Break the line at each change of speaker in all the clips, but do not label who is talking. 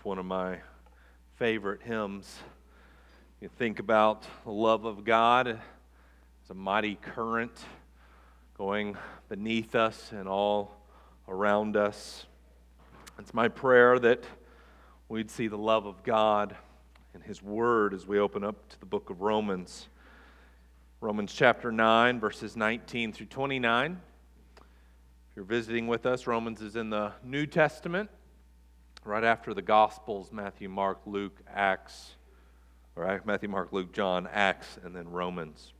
It's one of my favorite hymns. You think about the love of God as a mighty current going beneath us and all around us. It's my prayer that we'd see the love of God in His Word as we open up to the book of Romans. Romans chapter 9, verses 19 through 29. If you're visiting with us, Romans is in the New Testament, right after the Gospels Matthew, Mark, Luke, Acts, or Matthew, Mark, Luke, John, Acts, and then Romans.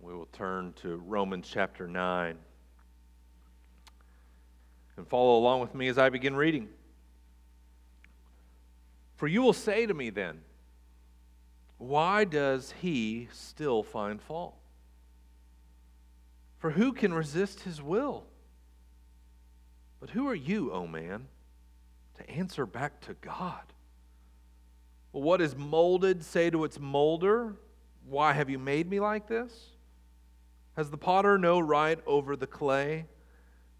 We will turn to Romans chapter 9 and follow along with me as I begin reading. For you will say to me then, why does he still find fault? For who can resist his will? But who are you, O oh man, to answer back to God? Well, what is molded say to its molder, Why have you made me like this? Has the potter no right over the clay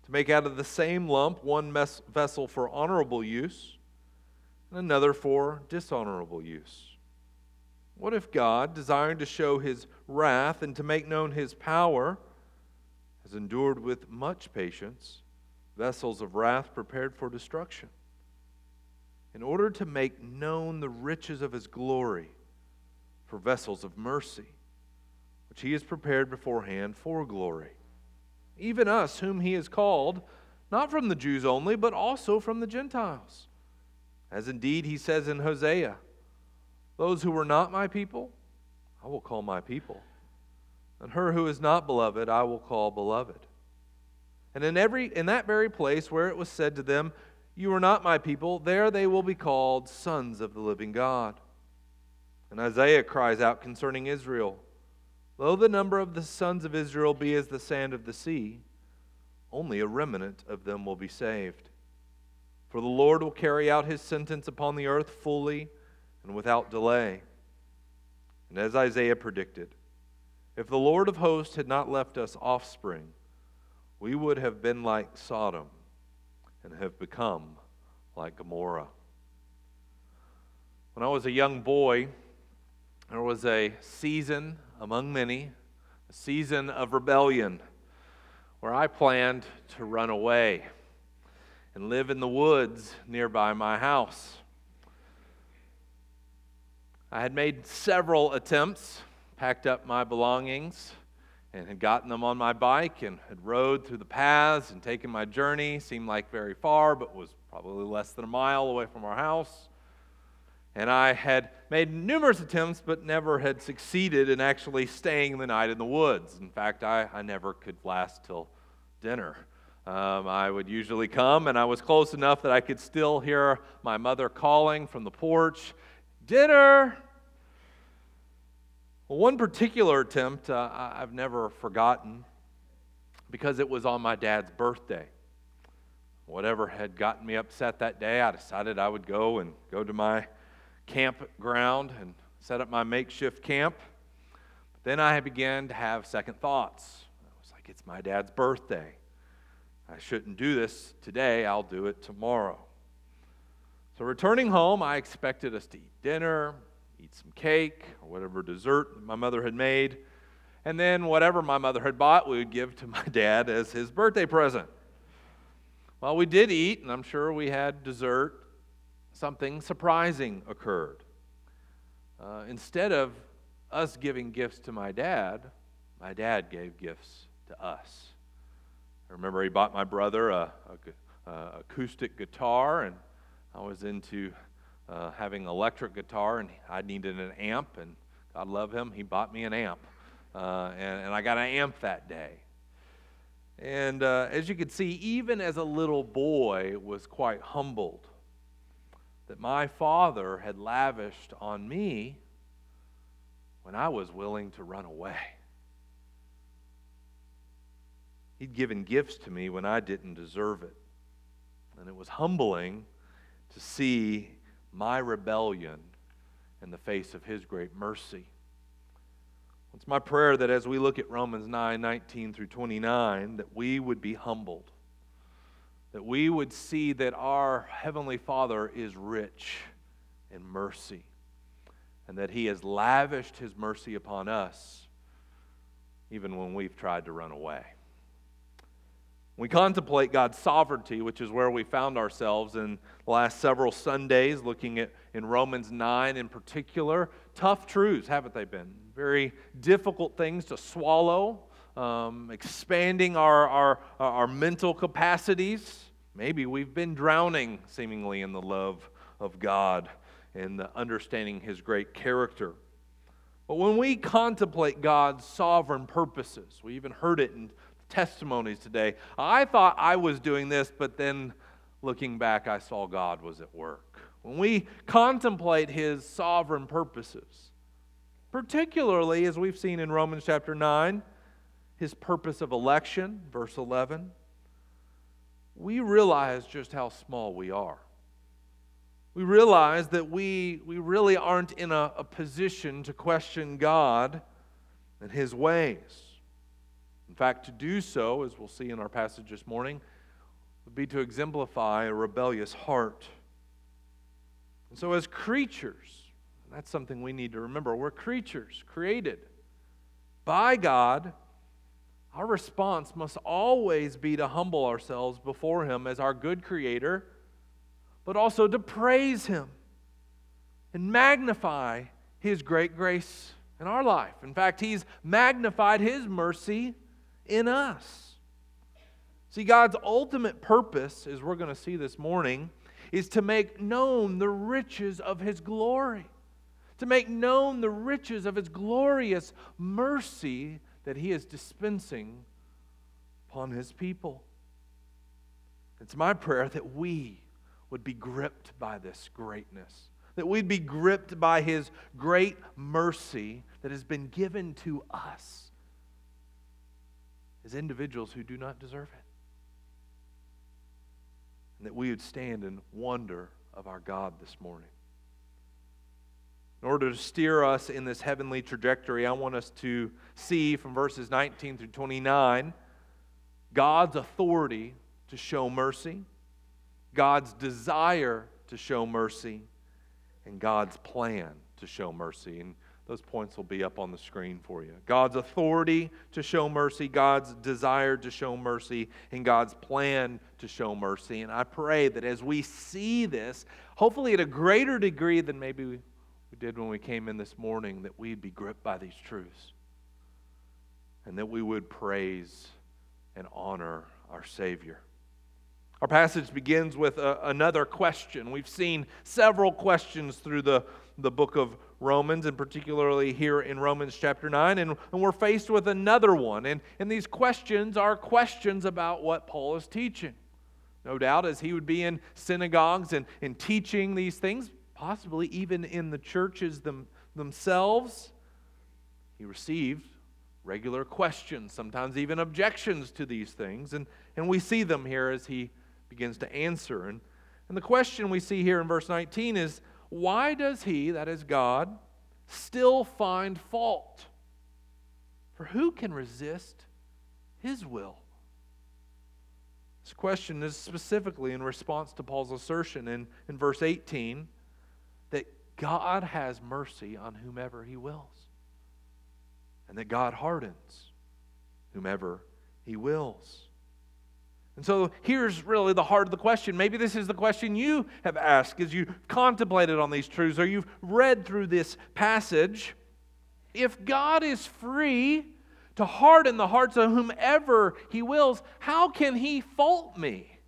to make out of the same lump one mes- vessel for honorable use and another for dishonorable use? What if God, desiring to show his wrath and to make known his power, has endured with much patience vessels of wrath prepared for destruction, in order to make known the riches of his glory for vessels of mercy, which he has prepared beforehand for glory. Even us, whom he has called, not from the Jews only, but also from the Gentiles. As indeed he says in Hosea, Those who were not my people, I will call my people and her who is not beloved I will call beloved. And in every in that very place where it was said to them, You are not my people, there they will be called sons of the living God. And Isaiah cries out concerning Israel, Though the number of the sons of Israel be as the sand of the sea, only a remnant of them will be saved. For the Lord will carry out his sentence upon the earth fully and without delay. And as Isaiah predicted, if the Lord of hosts had not left us offspring, we would have been like Sodom and have become like Gomorrah. When I was a young boy, there was a season among many, a season of rebellion, where I planned to run away and live in the woods nearby my house. I had made several attempts packed up my belongings and had gotten them on my bike and had rode through the paths and taken my journey. Seemed like very far, but was probably less than a mile away from our house. And I had made numerous attempts, but never had succeeded in actually staying the night in the woods. In fact, I, I never could last till dinner. Um, I would usually come, and I was close enough that I could still hear my mother calling from the porch, Dinner! Well, one particular attempt uh, I've never forgotten because it was on my dad's birthday. Whatever had gotten me upset that day, I decided I would go and go to my campground and set up my makeshift camp. But then I began to have second thoughts. I was like, it's my dad's birthday. I shouldn't do this today, I'll do it tomorrow. So, returning home, I expected us to eat dinner, eat some cake or whatever dessert my mother had made. And then whatever my mother had bought, we would give to my dad as his birthday present. Well, we did eat, and I'm sure we had dessert. Something surprising occurred. Uh, instead of us giving gifts to my dad, my dad gave gifts to us. I remember he bought my brother a, a, a acoustic guitar, and I was into uh, having electric guitar, and I needed an amp, and God love him, he bought me an amp. Uh, and, and I got an amp that day. And uh, as you can see, even as a little boy, was quite humbled that my father had lavished on me when I was willing to run away. He'd given gifts to me when I didn't deserve it. And it was humbling to see my rebellion in the face of his great mercy. It's my prayer that as we look at Romans 9 19 through 29, that we would be humbled, that we would see that our Heavenly Father is rich in mercy and that He has lavished His mercy upon us even when we've tried to run away. We contemplate God's sovereignty, which is where we found ourselves in the last several Sundays, looking at in Romans 9 in particular. Tough truths, haven't they been? Very difficult things to swallow, um, expanding our, our, our mental capacities. Maybe we've been drowning seemingly in the love of God and the understanding His great character. But when we contemplate God's sovereign purposes, we even heard it in testimonies today. I thought I was doing this, but then looking back, I saw God was at work. When we contemplate his sovereign purposes, particularly as we've seen in Romans chapter 9, his purpose of election, verse 11, we realize just how small we are. We realize that we, we really aren't in a, a position to question God and his ways. In fact, to do so, as we'll see in our passage this morning, would be to exemplify a rebellious heart. And so, as creatures, that's something we need to remember. We're creatures created by God. Our response must always be to humble ourselves before Him as our good Creator, but also to praise Him and magnify His great grace in our life. In fact, He's magnified His mercy in us. See, God's ultimate purpose, as we're going to see this morning, is to make known the riches of His glory, to make known the riches of His glorious mercy that He is dispensing upon His people. It's my prayer that we would be gripped by this greatness, that we'd be gripped by His great mercy that has been given to us as individuals who do not deserve it. And that we would stand in wonder of our God this morning. In order to steer us in this heavenly trajectory, I want us to see from verses 19 through 29 God's authority to show mercy, God's desire to show mercy, and God's plan to show mercy. And those points will be up on the screen for you. God's authority to show mercy, God's desire to show mercy, and God's plan to show mercy. And I pray that as we see this, hopefully at a greater degree than maybe we did when we came in this morning, that we'd be gripped by these truths and that we would praise and honor our Savior. Our passage begins with a, another question. We've seen several questions through the, the book of Romans, and particularly here in Romans chapter 9, and, and we're faced with another one. And, and these questions are questions about what Paul is teaching. No doubt, as he would be in synagogues and, and teaching these things, possibly even in the churches them, themselves, he received regular questions, sometimes even objections to these things. And, and we see them here as he begins to answer. And, and the question we see here in verse 19 is why does he, that is God, still find fault? For who can resist his will? This question is specifically in response to Paul's assertion in, in verse 18 that God has mercy on whomever he wills, and that God hardens whomever he wills. And so here's really the heart of the question. Maybe this is the question you have asked as you contemplated on these truths or you've read through this passage. If God is free to harden the hearts of whomever he wills, how can he fault me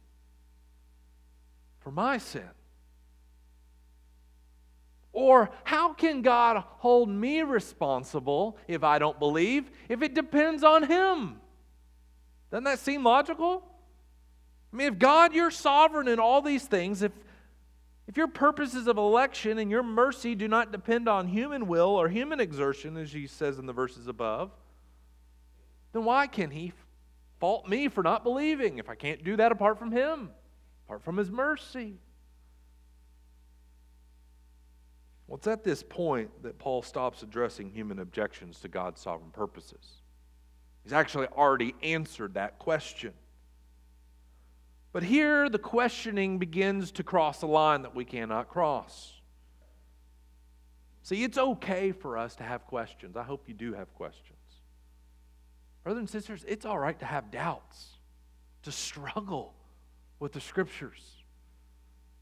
for my sin? Or how can God hold me responsible if I don't believe, if it depends on him? Doesn't that seem logical? I mean, if God, you're sovereign in all these things, if, if your purposes of election and your mercy do not depend on human will or human exertion, as he says in the verses above, then why can he fault me for not believing if I can't do that apart from him, apart from his mercy? Well, it's at this point that Paul stops addressing human objections to God's sovereign purposes. He's actually already answered that question. But here the questioning begins to cross a line that we cannot cross. See, it's okay for us to have questions. I hope you do have questions. Brothers and sisters, it's all right to have doubts, to struggle with the scriptures.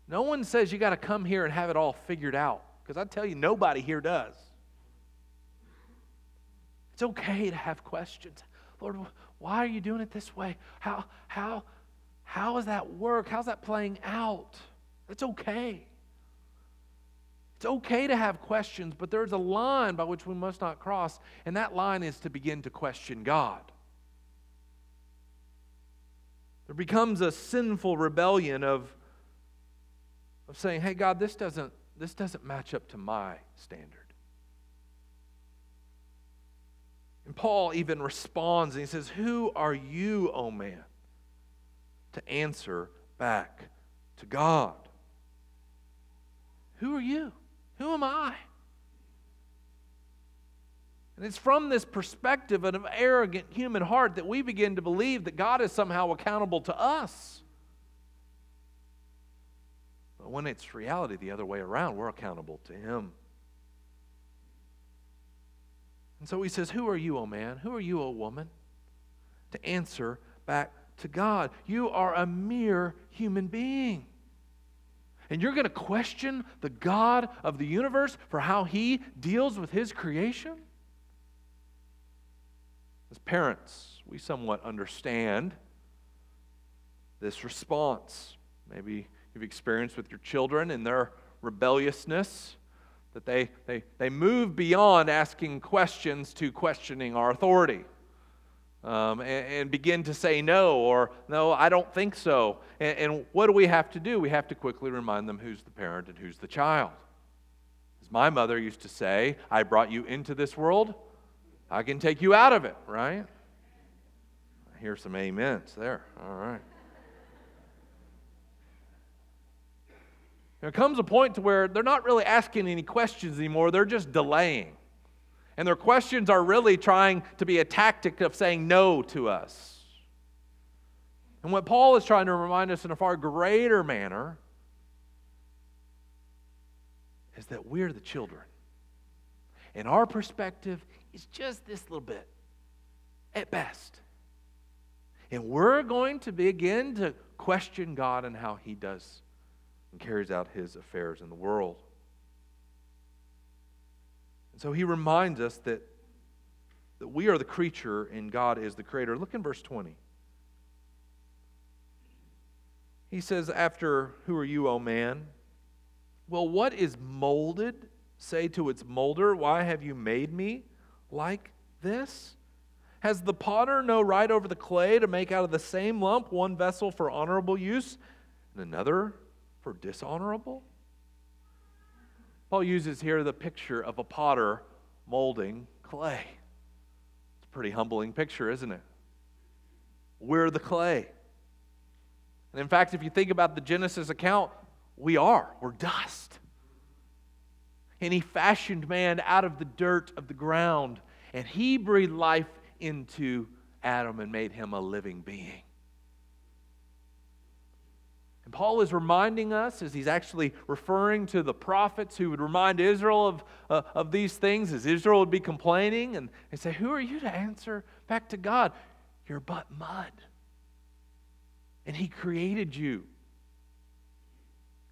No one says you got to come here and have it all figured out, because I tell you, nobody here does. It's okay to have questions. Lord, why are you doing it this way? How, how, how does that work? How's that playing out? That's okay. It's okay to have questions, but there's a line by which we must not cross, and that line is to begin to question God. There becomes a sinful rebellion of, of saying, hey, God, this doesn't, this doesn't match up to my standard. And Paul even responds and he says, Who are you, O oh man, to answer back to God? Who are you? Who am I? And it's from this perspective of an arrogant human heart that we begin to believe that God is somehow accountable to us. But when it's reality the other way around, we're accountable to Him. And so he says, Who are you, O man? Who are you, O woman? To answer back to God. You are a mere human being and you're going to question the God of the universe for how he deals with his creation? As parents, we somewhat understand this response. Maybe you've experienced with your children in their rebelliousness that they, they, they move beyond asking questions to questioning our authority um, and, and, begin to say no or no, I don't think so. And, and what do we have to do? We have to quickly remind them who's the parent and who's the child. As my mother used to say, I brought you into this world, I can take you out of it, right? I hear some amens there. All right. There comes a point to where they're not really asking any questions anymore, they're just delaying. And their questions are really trying to be a tactic of saying no to us. And what Paul is trying to remind us in a far greater manner is that we're the children. And our perspective is just this little bit at best. And we're going to begin to question God and how He does and carries out His affairs in the world. So he reminds us that, that we are the creature and God is the creator. Look in verse 20. He says, After, who are you, O man? Well, what is molded? Say to its molder, Why have you made me like this? Has the potter no right over the clay to make out of the same lump one vessel for honorable use and another for dishonorable? Paul uses here the picture of a potter molding clay. It's a pretty humbling picture, isn't it? We're the clay. And in fact, if you think about the Genesis account, we are. We're dust. And he fashioned man out of the dirt of the ground, and he breathed life into Adam and made him a living being. And Paul is reminding us, as he's actually referring to the prophets who would remind Israel of, uh, of these things, as Israel would be complaining, and they say, Who are you to answer back to God? You're but mud. And he created you.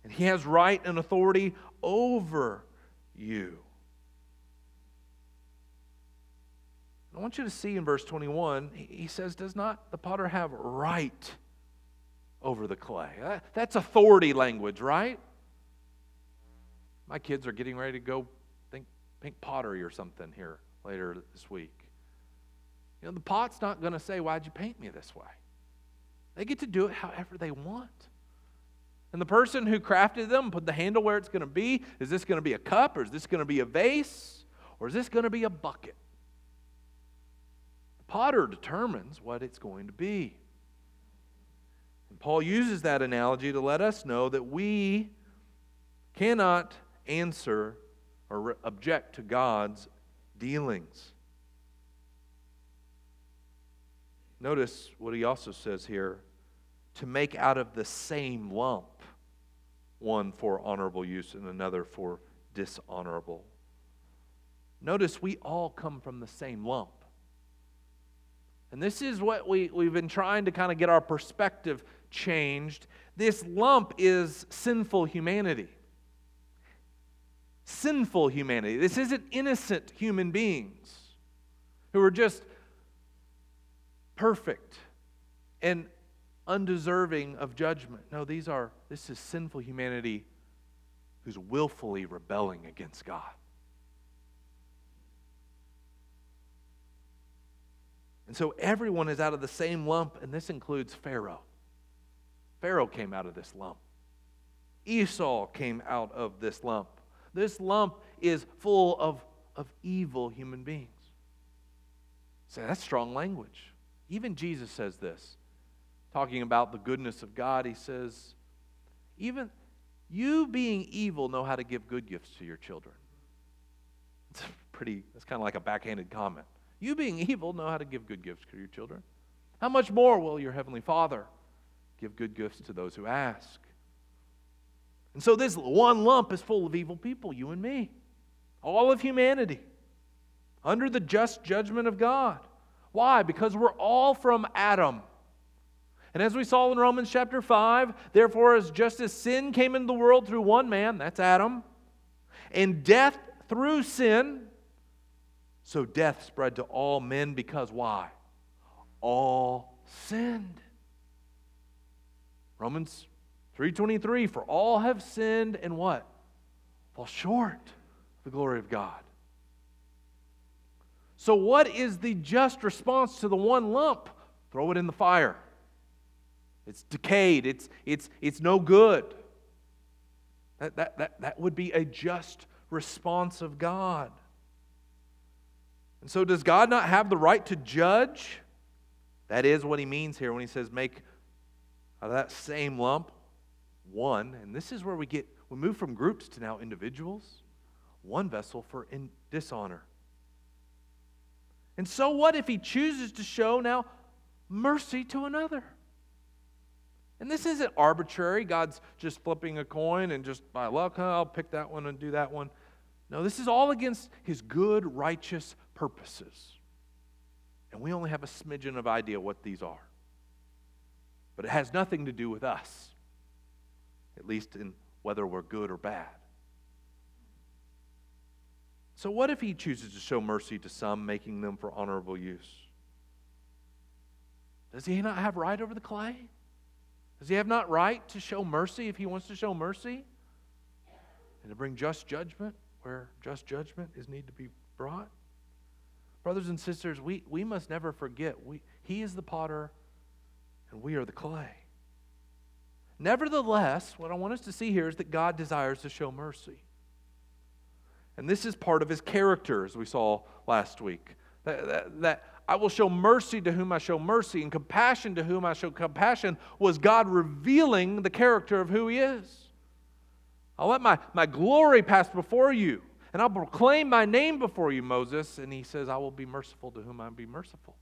And he has right and authority over you. I want you to see in verse 21, he says, Does not the potter have right? Over the clay. Uh, that's authority language, right? My kids are getting ready to go think pink pottery or something here later this week. You know, the pot's not going to say, Why'd you paint me this way? They get to do it however they want. And the person who crafted them put the handle where it's going to be. Is this going to be a cup or is this going to be a vase or is this going to be a bucket? The potter determines what it's going to be. Paul uses that analogy to let us know that we cannot answer or object to God's dealings. Notice what he also says here to make out of the same lump one for honorable use and another for dishonorable. Notice we all come from the same lump. And this is what we, we've been trying to kind of get our perspective changed. This lump is sinful humanity. Sinful humanity. This isn't innocent human beings who are just perfect and undeserving of judgment. No, these are this is sinful humanity who's willfully rebelling against God. And so everyone is out of the same lump, and this includes Pharaoh. Pharaoh came out of this lump. Esau came out of this lump. This lump is full of, of evil human beings. So that's strong language. Even Jesus says this, talking about the goodness of God. He says, even you being evil know how to give good gifts to your children. It's pretty, it's kind of like a backhanded comment. You being evil know how to give good gifts to your children. How much more will your heavenly Father give good gifts to those who ask? And so this one lump is full of evil people, you and me. All of humanity under the just judgment of God. Why? Because we're all from Adam. And as we saw in Romans chapter 5, therefore, as just as sin came into the world through one man, that's Adam, and death through sin, so death spread to all men because why? All sinned. Romans 3:23 for all have sinned and what? Fall short of the glory of God. So what is the just response to the one lump? Throw it in the fire. It's decayed. It's it's it's no good. That that that, that would be a just response of God. And so, does God not have the right to judge? That is what he means here when he says, make out of that same lump one. And this is where we get, we move from groups to now individuals, one vessel for in dishonor. And so, what if he chooses to show now mercy to another? And this isn't arbitrary. God's just flipping a coin and just by luck, I'll pick that one and do that one. No, this is all against his good, righteous purposes. And we only have a smidgen of idea what these are. But it has nothing to do with us, at least in whether we're good or bad. So, what if he chooses to show mercy to some, making them for honorable use? Does he not have right over the clay? Does he have not right to show mercy if he wants to show mercy? And to bring just judgment where just judgment is need to be brought? Brothers and sisters, we, we must never forget we, He is the potter and we are the clay. Nevertheless, what I want us to see here is that God desires to show mercy. And this is part of his character, as we saw last week. That, that, that, I will show mercy to whom I show mercy, and compassion to whom I show compassion was God revealing the character of who he is. I'll let my, my glory pass before you and I'll proclaim my name before you, Moses. And he says, I will be merciful to whom I be merciful.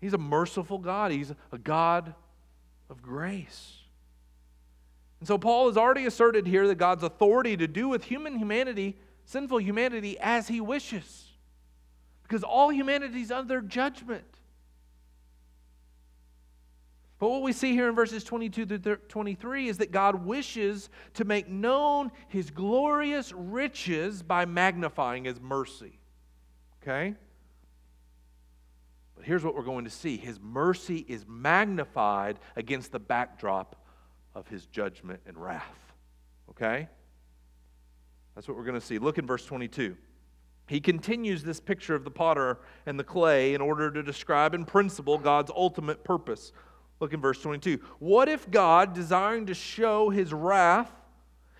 He's a merciful God, He's a God of grace. And so Paul has already asserted here that God's authority to do with human humanity, sinful humanity, as he wishes. Because all humanity is under judgment. But what we see here in verses 22 to 23 is that God wishes to make known his glorious riches by magnifying his mercy. Okay? But here's what we're going to see His mercy is magnified against the backdrop of his judgment and wrath. Okay? That's what we're going to see. Look in verse 22. He continues this picture of the potter and the clay in order to describe in principle God's ultimate purpose Look in verse 22. What if God, desiring to show his wrath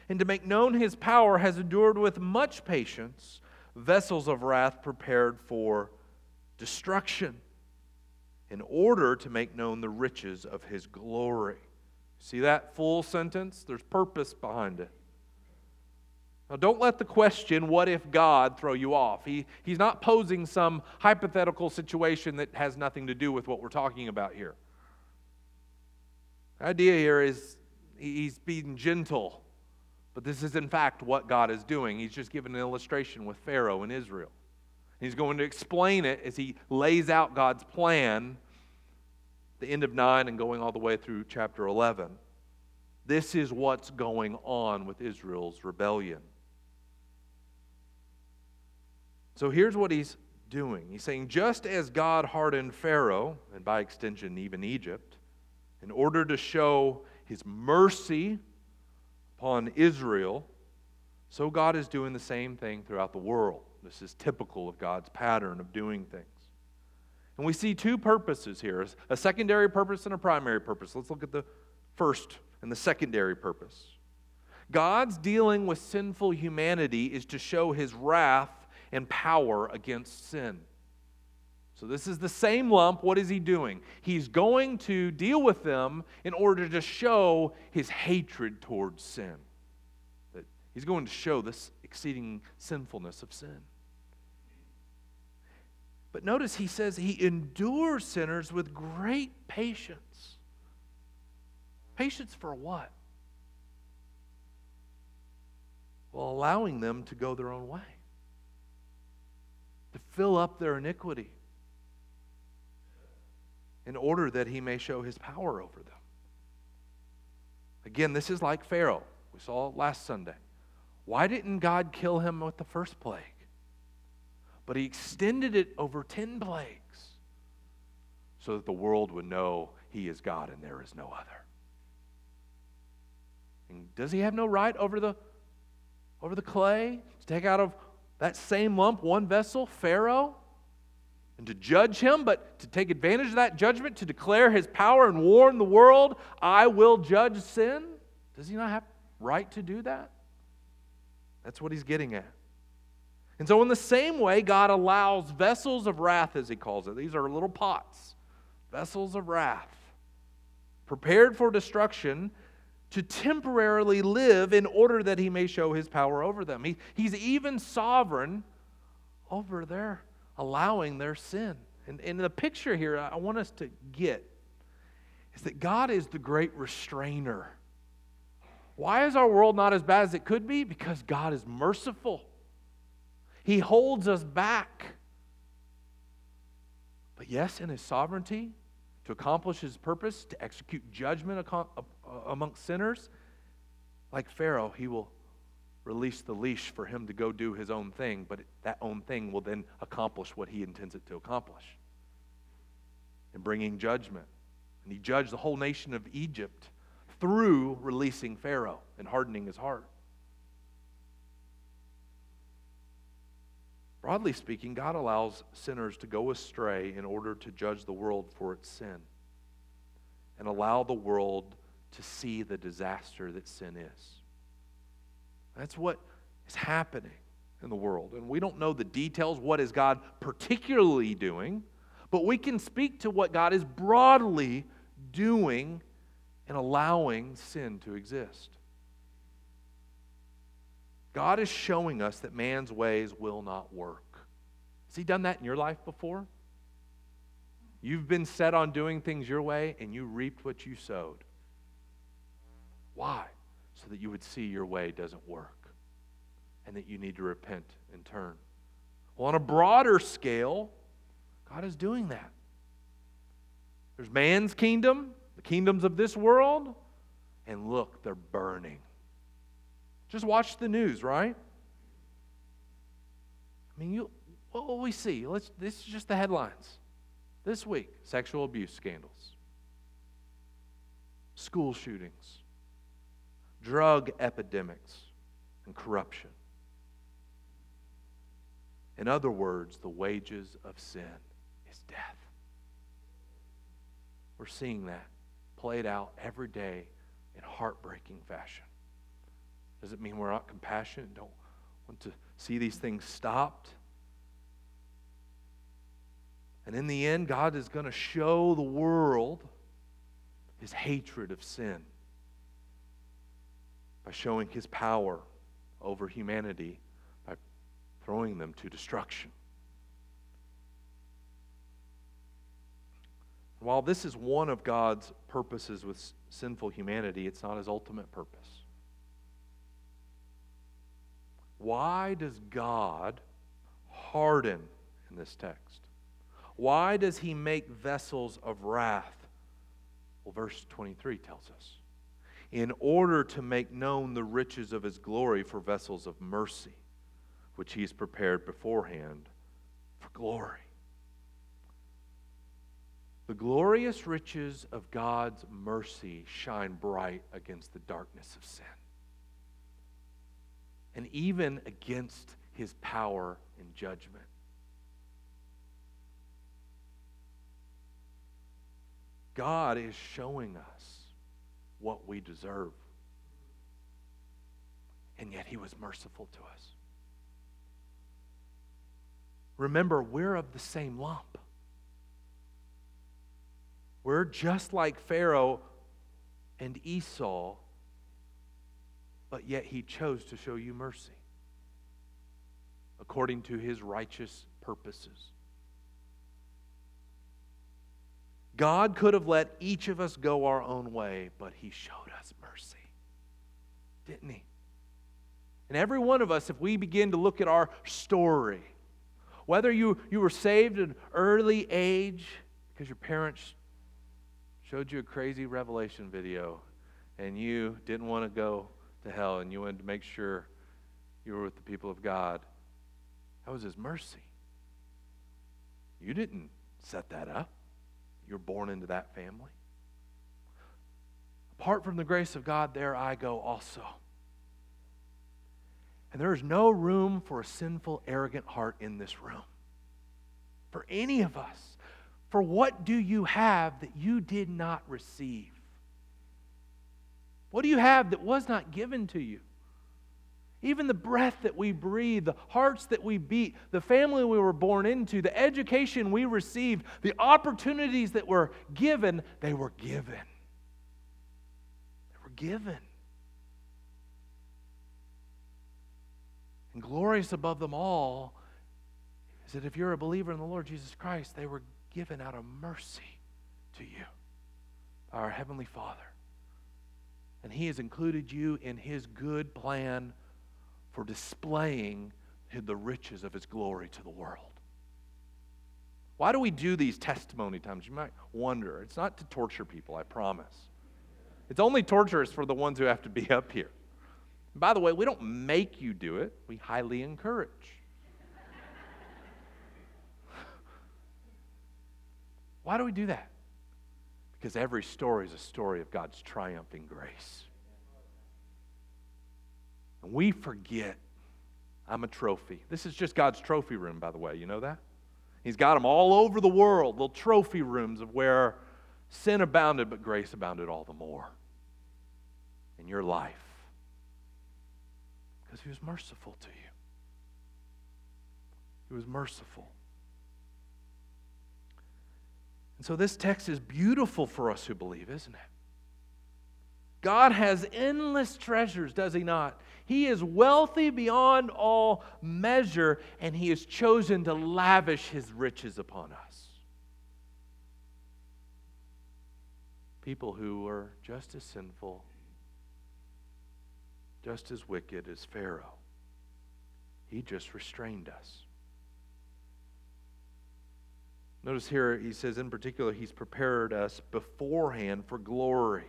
and to make known his power, has endured with much patience vessels of wrath prepared for destruction in order to make known the riches of his glory? See that full sentence? There's purpose behind it. Now, don't let the question, what if God, throw you off. He, he's not posing some hypothetical situation that has nothing to do with what we're talking about here. The idea here is he's being gentle, but this is in fact what God is doing. He's just giving an illustration with Pharaoh and Israel. He's going to explain it as he lays out God's plan, the end of 9 and going all the way through chapter 11. This is what's going on with Israel's rebellion. So here's what he's doing. He's saying, just as God hardened Pharaoh, and by extension, even Egypt, in order to show his mercy upon Israel, so God is doing the same thing throughout the world. This is typical of God's pattern of doing things. And we see two purposes here a secondary purpose and a primary purpose. Let's look at the first and the secondary purpose. God's dealing with sinful humanity is to show his wrath and power against sin. So, this is the same lump. What is he doing? He's going to deal with them in order to show his hatred towards sin. That he's going to show this exceeding sinfulness of sin. But notice he says he endures sinners with great patience. Patience for what? Well, allowing them to go their own way to fill up their iniquity in order that he may show his power over them. Again, this is like Pharaoh. We saw last Sunday. Why didn't God kill him with the first plague? But he extended it over 10 plagues so that the world would know he is God and there is no other. And does he have no right over the over the clay to take out of that same lump, one vessel, Pharaoh, and to judge him, but to take advantage of that judgment, to declare his power and warn the world, I will judge sin? Does he not have right to do that? That's what he's getting at. And so, in the same way, God allows vessels of wrath, as he calls it. These are little pots, vessels of wrath, prepared for destruction to temporarily live in order that he may show his power over them. He, he's even sovereign over their allowing their sin. And, and the picture here I want us to get is that God is the great restrainer. Why is our world not as bad as it could be? Because God is merciful. He holds us back. But yes, in His sovereignty, to accomplish His purpose, to execute judgment amongst sinners, like Pharaoh, he will release the leash for him to go do his own thing, but that own thing will then accomplish what he intends it to accomplish in bringing judgment. And he judged the whole nation of Egypt through releasing Pharaoh and hardening his heart. Broadly speaking, God allows sinners to go astray in order to judge the world for its sin and allow the world to see the disaster that sin is. That's what is happening in the world. And we don't know the details. What is God particularly doing? But we can speak to what God is broadly doing and allowing sin to exist. God is showing us that man's ways will not work. Has He done that in your life before? You've been set on doing things your way and you reaped what you sowed. Why? So that you would see your way doesn't work and that you need to repent and turn. Well, on a broader scale, God is doing that. There's man's kingdom, the kingdoms of this world, and look, they're burning. Just watch the news, right? I mean, you, what will we see? Let's, this is just the headlines. This week, sexual abuse scandals, school shootings, drug epidemics, and corruption. In other words, the wages of sin is death. We're seeing that played out every day in heartbreaking fashion. Does it mean we're not compassionate, and don't want to see these things stopped? And in the end, God is going to show the world his hatred of sin by showing his power over humanity by throwing them to destruction. While this is one of God's purposes with sinful humanity, it's not his ultimate purpose. Why does God harden in this text? Why does he make vessels of wrath? Well, verse 23 tells us in order to make known the riches of his glory for vessels of mercy, which he has prepared beforehand for glory. The glorious riches of God's mercy shine bright against the darkness of sin and even against his power and judgment. God is showing us what we deserve. And yet he was merciful to us. Remember, we're of the same lump. We're just like Pharaoh and Esau, but yet he chose to show you mercy according to his righteous purposes. God could have let each of us go our own way, but He showed us mercy. Didn't He? And every one of us, if we begin to look at our story, whether you, you were saved at an early age because your parents showed you a crazy revelation video and you didn't want to go to hell and you wanted to make sure you were with the people of God, that was His mercy. You didn't set that up. You're born into that family. Apart from the grace of God, there I go also. And there is no room for a sinful, arrogant heart in this room. For any of us. For what do you have that you did not receive? What do you have that was not given to you? Even the breath that we breathe, the hearts that we beat, the family we were born into, the education we received, the opportunities that were given, they were given. They were given. And glorious above them all is that if you're a believer in the Lord Jesus Christ, they were given out of mercy to you our Heavenly Father. And He has included you in His good plan for displaying the riches of his glory to the world. Why do we do these testimony times? You might wonder. It's not to torture people, I promise. It's only torturous for the ones who have to be up here. And by the way, we don't make you do it, we highly encourage. Why do we do that? Because every story is a story of God's triumphing grace. And we forget I'm a trophy. This is just God's trophy room, by the way. You know that? He's got them all over the world, little trophy rooms of where sin abounded, but grace abounded all the more in your life. Because He was merciful to you. He was merciful. And so this text is beautiful for us who believe, isn't it? God has endless treasures, does He not? He is wealthy beyond all measure, and He has chosen to lavish His riches upon us. People who are just as sinful, just as wicked as Pharaoh. He just restrained us. Notice here, he says in particular, he's prepared us beforehand for glory.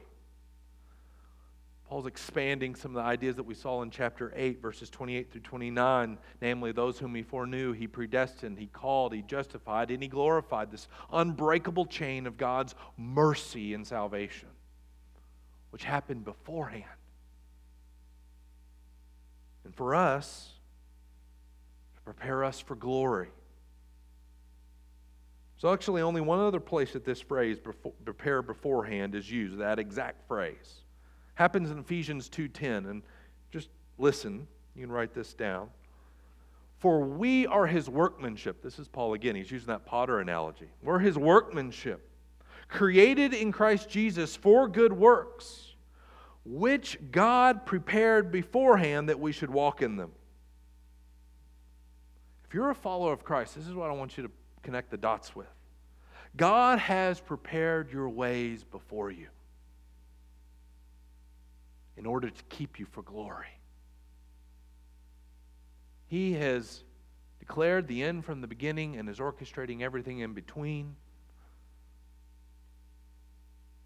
Paul's expanding some of the ideas that we saw in chapter 8, verses 28 through 29, namely, those whom he foreknew, he predestined, he called, he justified, and he glorified. This unbreakable chain of God's mercy and salvation, which happened beforehand. And for us, to prepare us for glory. So, actually, only one other place that this phrase, prepare beforehand, is used, that exact phrase happens in Ephesians 2:10 and just listen, you can write this down. For we are his workmanship. This is Paul again. He's using that potter analogy. We're his workmanship, created in Christ Jesus for good works, which God prepared beforehand that we should walk in them. If you're a follower of Christ, this is what I want you to connect the dots with. God has prepared your ways before you in order to keep you for glory. He has declared the end from the beginning and is orchestrating everything in between.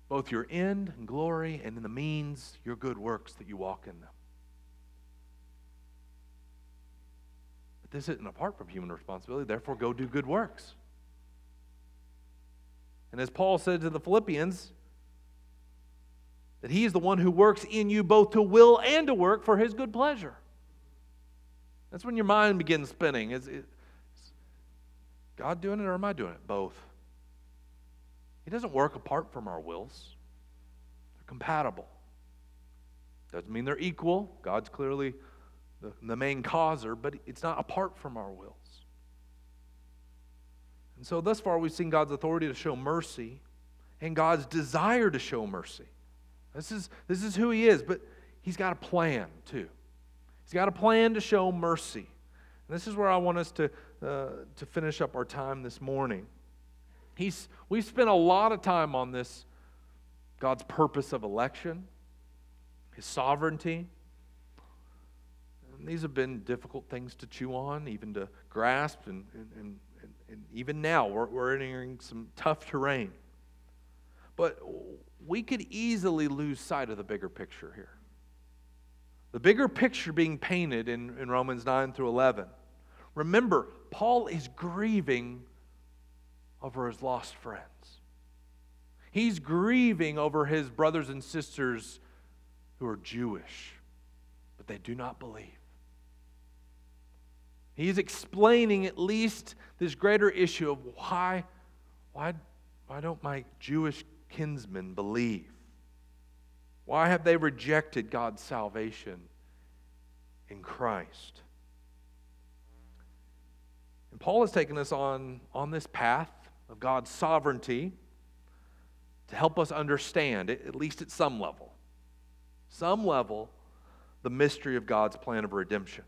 Both your end and glory, and in the means, your good works that you walk in them. This isn't apart from human responsibility, therefore, go do good works. And as Paul said to the Philippians, that he is the one who works in you both to will and to work for his good pleasure. That's when your mind begins spinning. Is, is God doing it or am I doing it? Both. He doesn't work apart from our wills, they're compatible. Doesn't mean they're equal. God's clearly the, the main causer, but it's not apart from our wills. And so, thus far, we've seen God's authority to show mercy and God's desire to show mercy. This is, this is who He is, but He's got a plan too. He's got a plan to show mercy. And this is where I want us to, uh, to finish up our time this morning. He's, we've spent a lot of time on this God's purpose of election, His sovereignty. These have been difficult things to chew on, even to grasp, and, and, and, and even now we're, we're entering some tough terrain. But we could easily lose sight of the bigger picture here. The bigger picture being painted in, in Romans 9 through 11. Remember, Paul is grieving over his lost friends. He's grieving over his brothers and sisters who are Jewish, but they do not believe. He's explaining at least this greater issue of why, why, why don't my Jewish kinsmen believe? Why have they rejected God's salvation in Christ? And Paul has taken us on, on this path of God's sovereignty to help us understand, at least at some level, some level, the mystery of God's plan of redemption.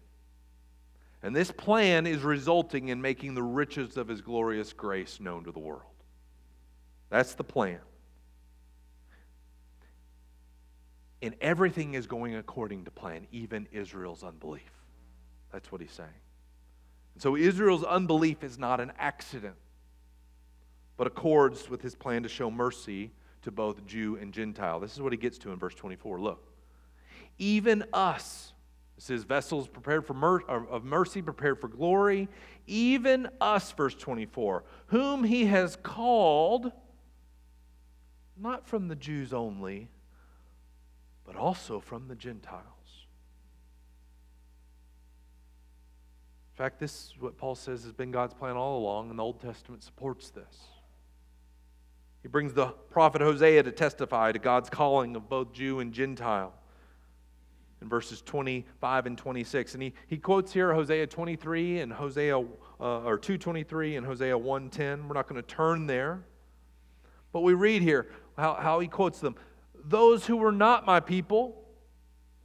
And this plan is resulting in making the riches of his glorious grace known to the world. That's the plan. And everything is going according to plan, even Israel's unbelief. That's what he's saying. And so Israel's unbelief is not an accident, but accords with his plan to show mercy to both Jew and Gentile. This is what he gets to in verse 24. Look. Even us, this is vessels prepared for mer- of mercy, prepared for glory. Even us, verse 24, whom he has called, not from the Jews only, but also from the Gentiles. In fact, this is what Paul says has been God's plan all along, and the Old Testament supports this. He brings the prophet Hosea to testify to God's calling of both Jew and Gentile in verses 25 and 26. And he, he quotes here Hosea 23 and Hosea, uh, or 223 and Hosea 110. We're not going to turn there. But we read here how, how he quotes them. Those who were not my people,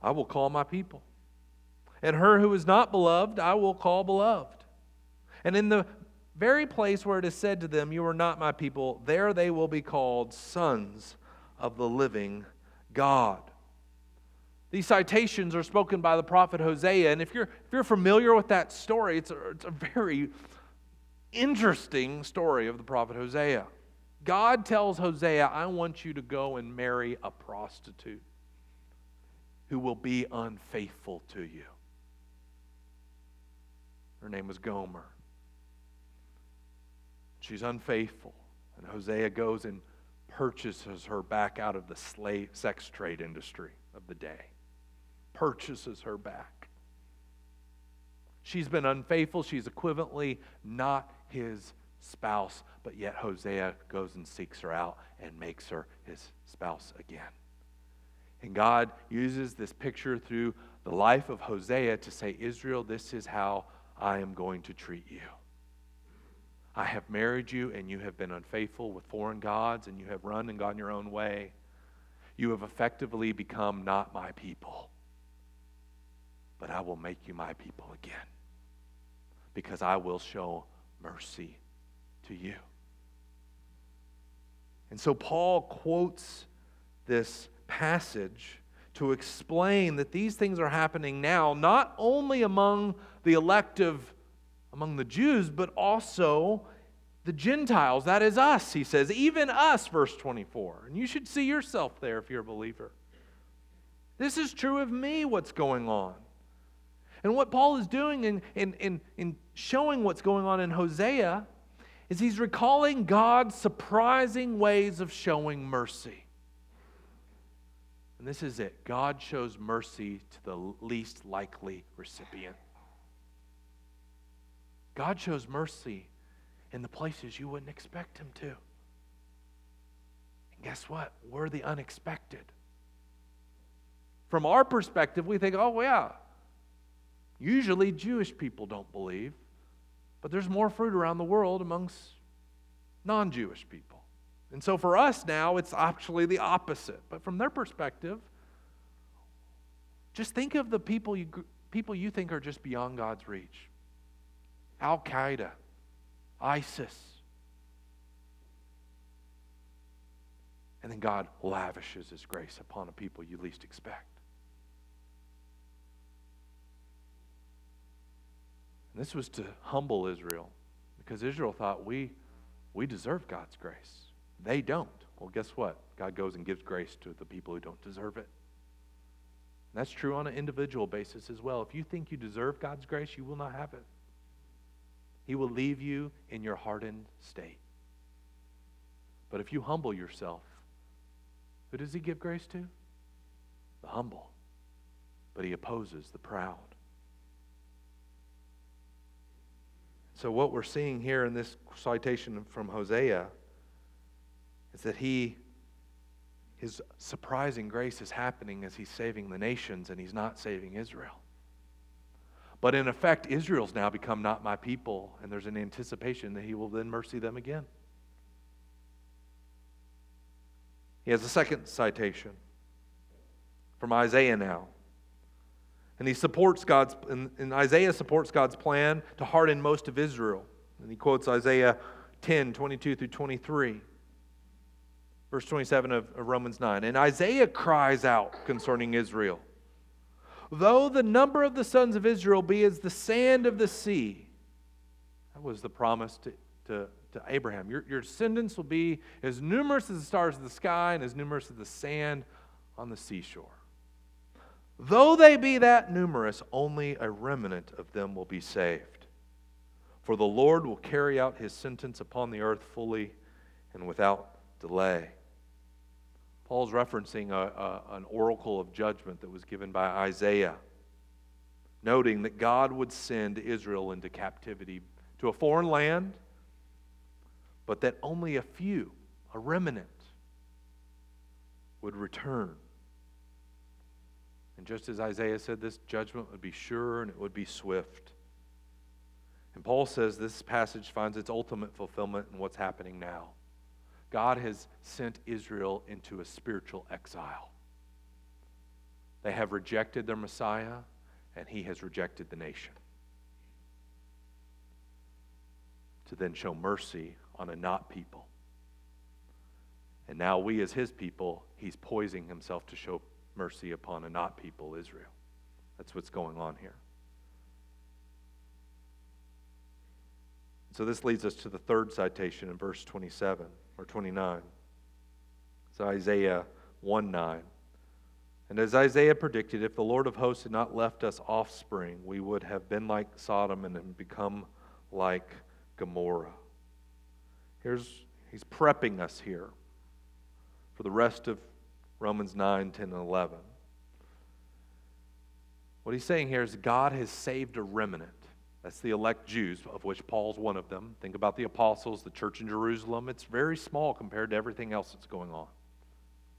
I will call my people. And her who is not beloved, I will call beloved. And in the very place where it is said to them, You are not my people, there they will be called sons of the living God. These citations are spoken by the prophet Hosea. And if you're, if you're familiar with that story, it's a, it's a very interesting story of the prophet Hosea. God tells Hosea, I want you to go and marry a prostitute who will be unfaithful to you. Her name was Gomer. She's unfaithful. And Hosea goes and purchases her back out of the slave sex trade industry of the day. Purchases her back. She's been unfaithful. She's equivalently not his spouse, but yet Hosea goes and seeks her out and makes her his spouse again. And God uses this picture through the life of Hosea to say, Israel, this is how I am going to treat you. I have married you, and you have been unfaithful with foreign gods, and you have run and gone your own way. You have effectively become not my people. But I will make you my people again because I will show mercy to you. And so Paul quotes this passage to explain that these things are happening now, not only among the elective, among the Jews, but also the Gentiles. That is us, he says, even us, verse 24. And you should see yourself there if you're a believer. This is true of me, what's going on. And what Paul is doing in, in, in, in showing what's going on in Hosea is he's recalling God's surprising ways of showing mercy. And this is it God shows mercy to the least likely recipient. God shows mercy in the places you wouldn't expect Him to. And guess what? We're the unexpected. From our perspective, we think, oh, yeah, usually Jewish people don't believe, but there's more fruit around the world amongst non Jewish people. And so for us now, it's actually the opposite. But from their perspective, just think of the people you, people you think are just beyond God's reach Al Qaeda, ISIS. And then God lavishes His grace upon a people you least expect. This was to humble Israel because Israel thought we, we deserve God's grace. They don't. Well, guess what? God goes and gives grace to the people who don't deserve it. And that's true on an individual basis as well. If you think you deserve God's grace, you will not have it. He will leave you in your hardened state. But if you humble yourself, who does He give grace to? The humble. But He opposes the proud. So, what we're seeing here in this citation from Hosea is that he, his surprising grace is happening as he's saving the nations and he's not saving Israel. But in effect, Israel's now become not my people, and there's an anticipation that he will then mercy them again. He has a second citation from Isaiah now. And he supports God's, and, and Isaiah supports God's plan to harden most of Israel. And he quotes Isaiah 10, 22 through 23 verse 27 of, of, Romans 9. And Isaiah cries out concerning Israel Though the number of the sons of Israel be as the sand of the sea, that was the promise to, to, to Abraham. Your, your descendants will be as numerous as the stars of the sky and as numerous as the sand on the seashore. Though they be that numerous, only a remnant of them will be saved. For the Lord will carry out his sentence upon the earth fully and without delay. Paul's referencing a, a, an oracle of judgment that was given by Isaiah, noting that God would send Israel into captivity to a foreign land, but that only a few, a remnant, would return. And just as Isaiah said, this judgment would be sure and it would be swift. And Paul says this passage finds its ultimate fulfillment in what's happening now. God has sent Israel into a spiritual exile. They have rejected their Messiah, and he has rejected the nation. To then show mercy on a not people. And now, we as his people, he's poising himself to show mercy upon a not people, Israel. That's what's going on here. So, this leads us to the third citation in verse 27 or 29. It's Isaiah 1 9. And as Isaiah predicted, if the Lord of hosts had not left us offspring, we would have been like Sodom and become like Gomorrah. Here's, he's prepping us here for the rest of Romans 9, 10, and 11. What he's saying here is God has saved a remnant. That's the elect Jews, of which Paul's one of them. Think about the apostles, the church in Jerusalem. It's very small compared to everything else that's going on.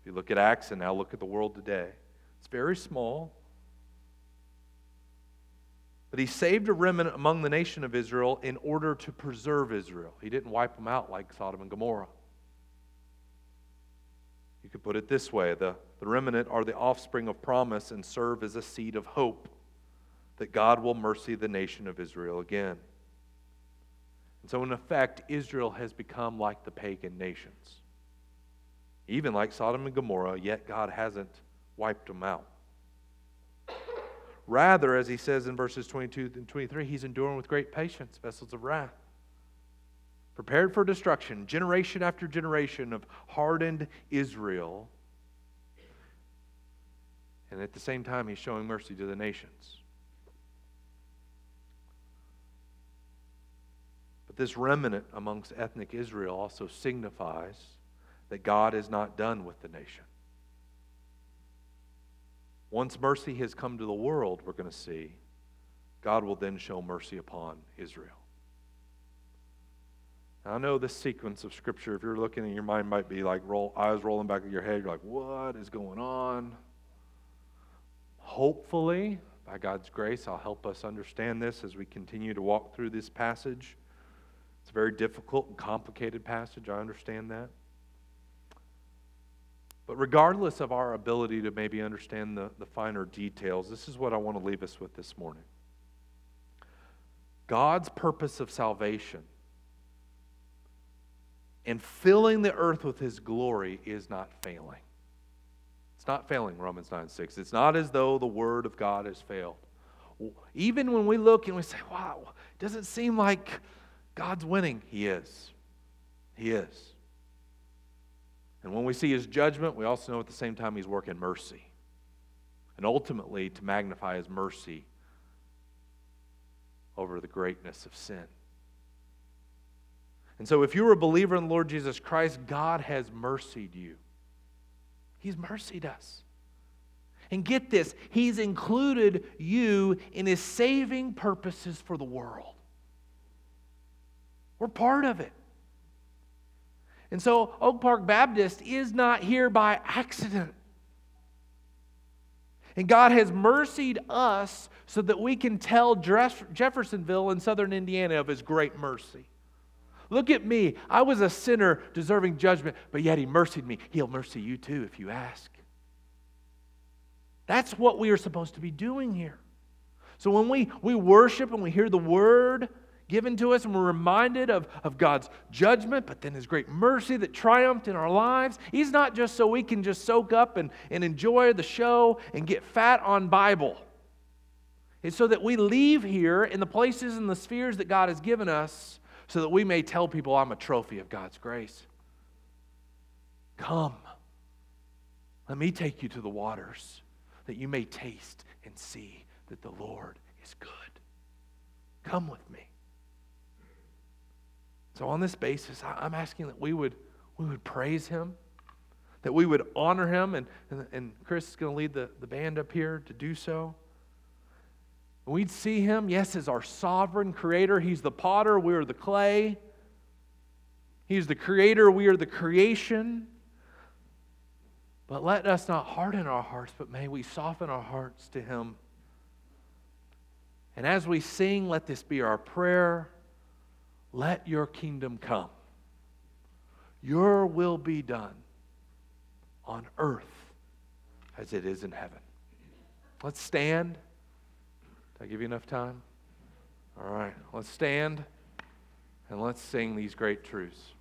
If you look at Acts and now look at the world today, it's very small. But he saved a remnant among the nation of Israel in order to preserve Israel. He didn't wipe them out like Sodom and Gomorrah. You could put it this way the, the remnant are the offspring of promise and serve as a seed of hope that God will mercy the nation of Israel again. And so, in effect, Israel has become like the pagan nations. even like Sodom and Gomorrah, yet God hasn't wiped them out. Rather, as he says in verses 22 and 23, he's enduring with great patience vessels of wrath. Prepared for destruction, generation after generation of hardened Israel. And at the same time, he's showing mercy to the nations. But this remnant amongst ethnic Israel also signifies that God is not done with the nation. Once mercy has come to the world, we're going to see, God will then show mercy upon Israel. I know this sequence of Scripture, if you're looking in your mind, might be like roll, eyes rolling back of your head. You're like, what is going on? Hopefully, by God's grace, I'll help us understand this as we continue to walk through this passage. It's a very difficult and complicated passage. I understand that. But regardless of our ability to maybe understand the, the finer details, this is what I want to leave us with this morning. God's purpose of salvation and filling the earth with his glory is not failing. It's not failing, Romans 9 6. It's not as though the word of God has failed. Even when we look and we say, wow, it doesn't seem like God's winning? He is. He is. And when we see his judgment, we also know at the same time he's working mercy. And ultimately to magnify his mercy over the greatness of sin. And so, if you're a believer in the Lord Jesus Christ, God has mercied you. He's mercied us. And get this, He's included you in His saving purposes for the world. We're part of it. And so Oak Park Baptist is not here by accident. And God has mercied us so that we can tell Jeffersonville in southern Indiana of his great mercy. Look at me. I was a sinner deserving judgment, but yet he mercied me. He'll mercy you too if you ask. That's what we are supposed to be doing here. So when we, we worship and we hear the word, given to us, and we're reminded of, of God's judgment, but then His great mercy that triumphed in our lives. He's not just so we can just soak up and, and enjoy the show and get fat on Bible. It's so that we leave here in the places and the spheres that God has given us so that we may tell people, I'm a trophy of God's grace. Come, let me take you to the waters that you may taste and see that the Lord is good. Come with me. So, on this basis, I'm asking that we would, we would praise him, that we would honor him, and, and, and Chris is going to lead the, the band up here to do so. We'd see him, yes, as our sovereign creator. He's the potter, we are the clay. He's the creator, we are the creation. But let us not harden our hearts, but may we soften our hearts to him. And as we sing, let this be our prayer. Let your kingdom come. Your will be done on earth as it is in heaven. Let's stand. Did I give you enough time? All right, let's stand and let's sing these great truths.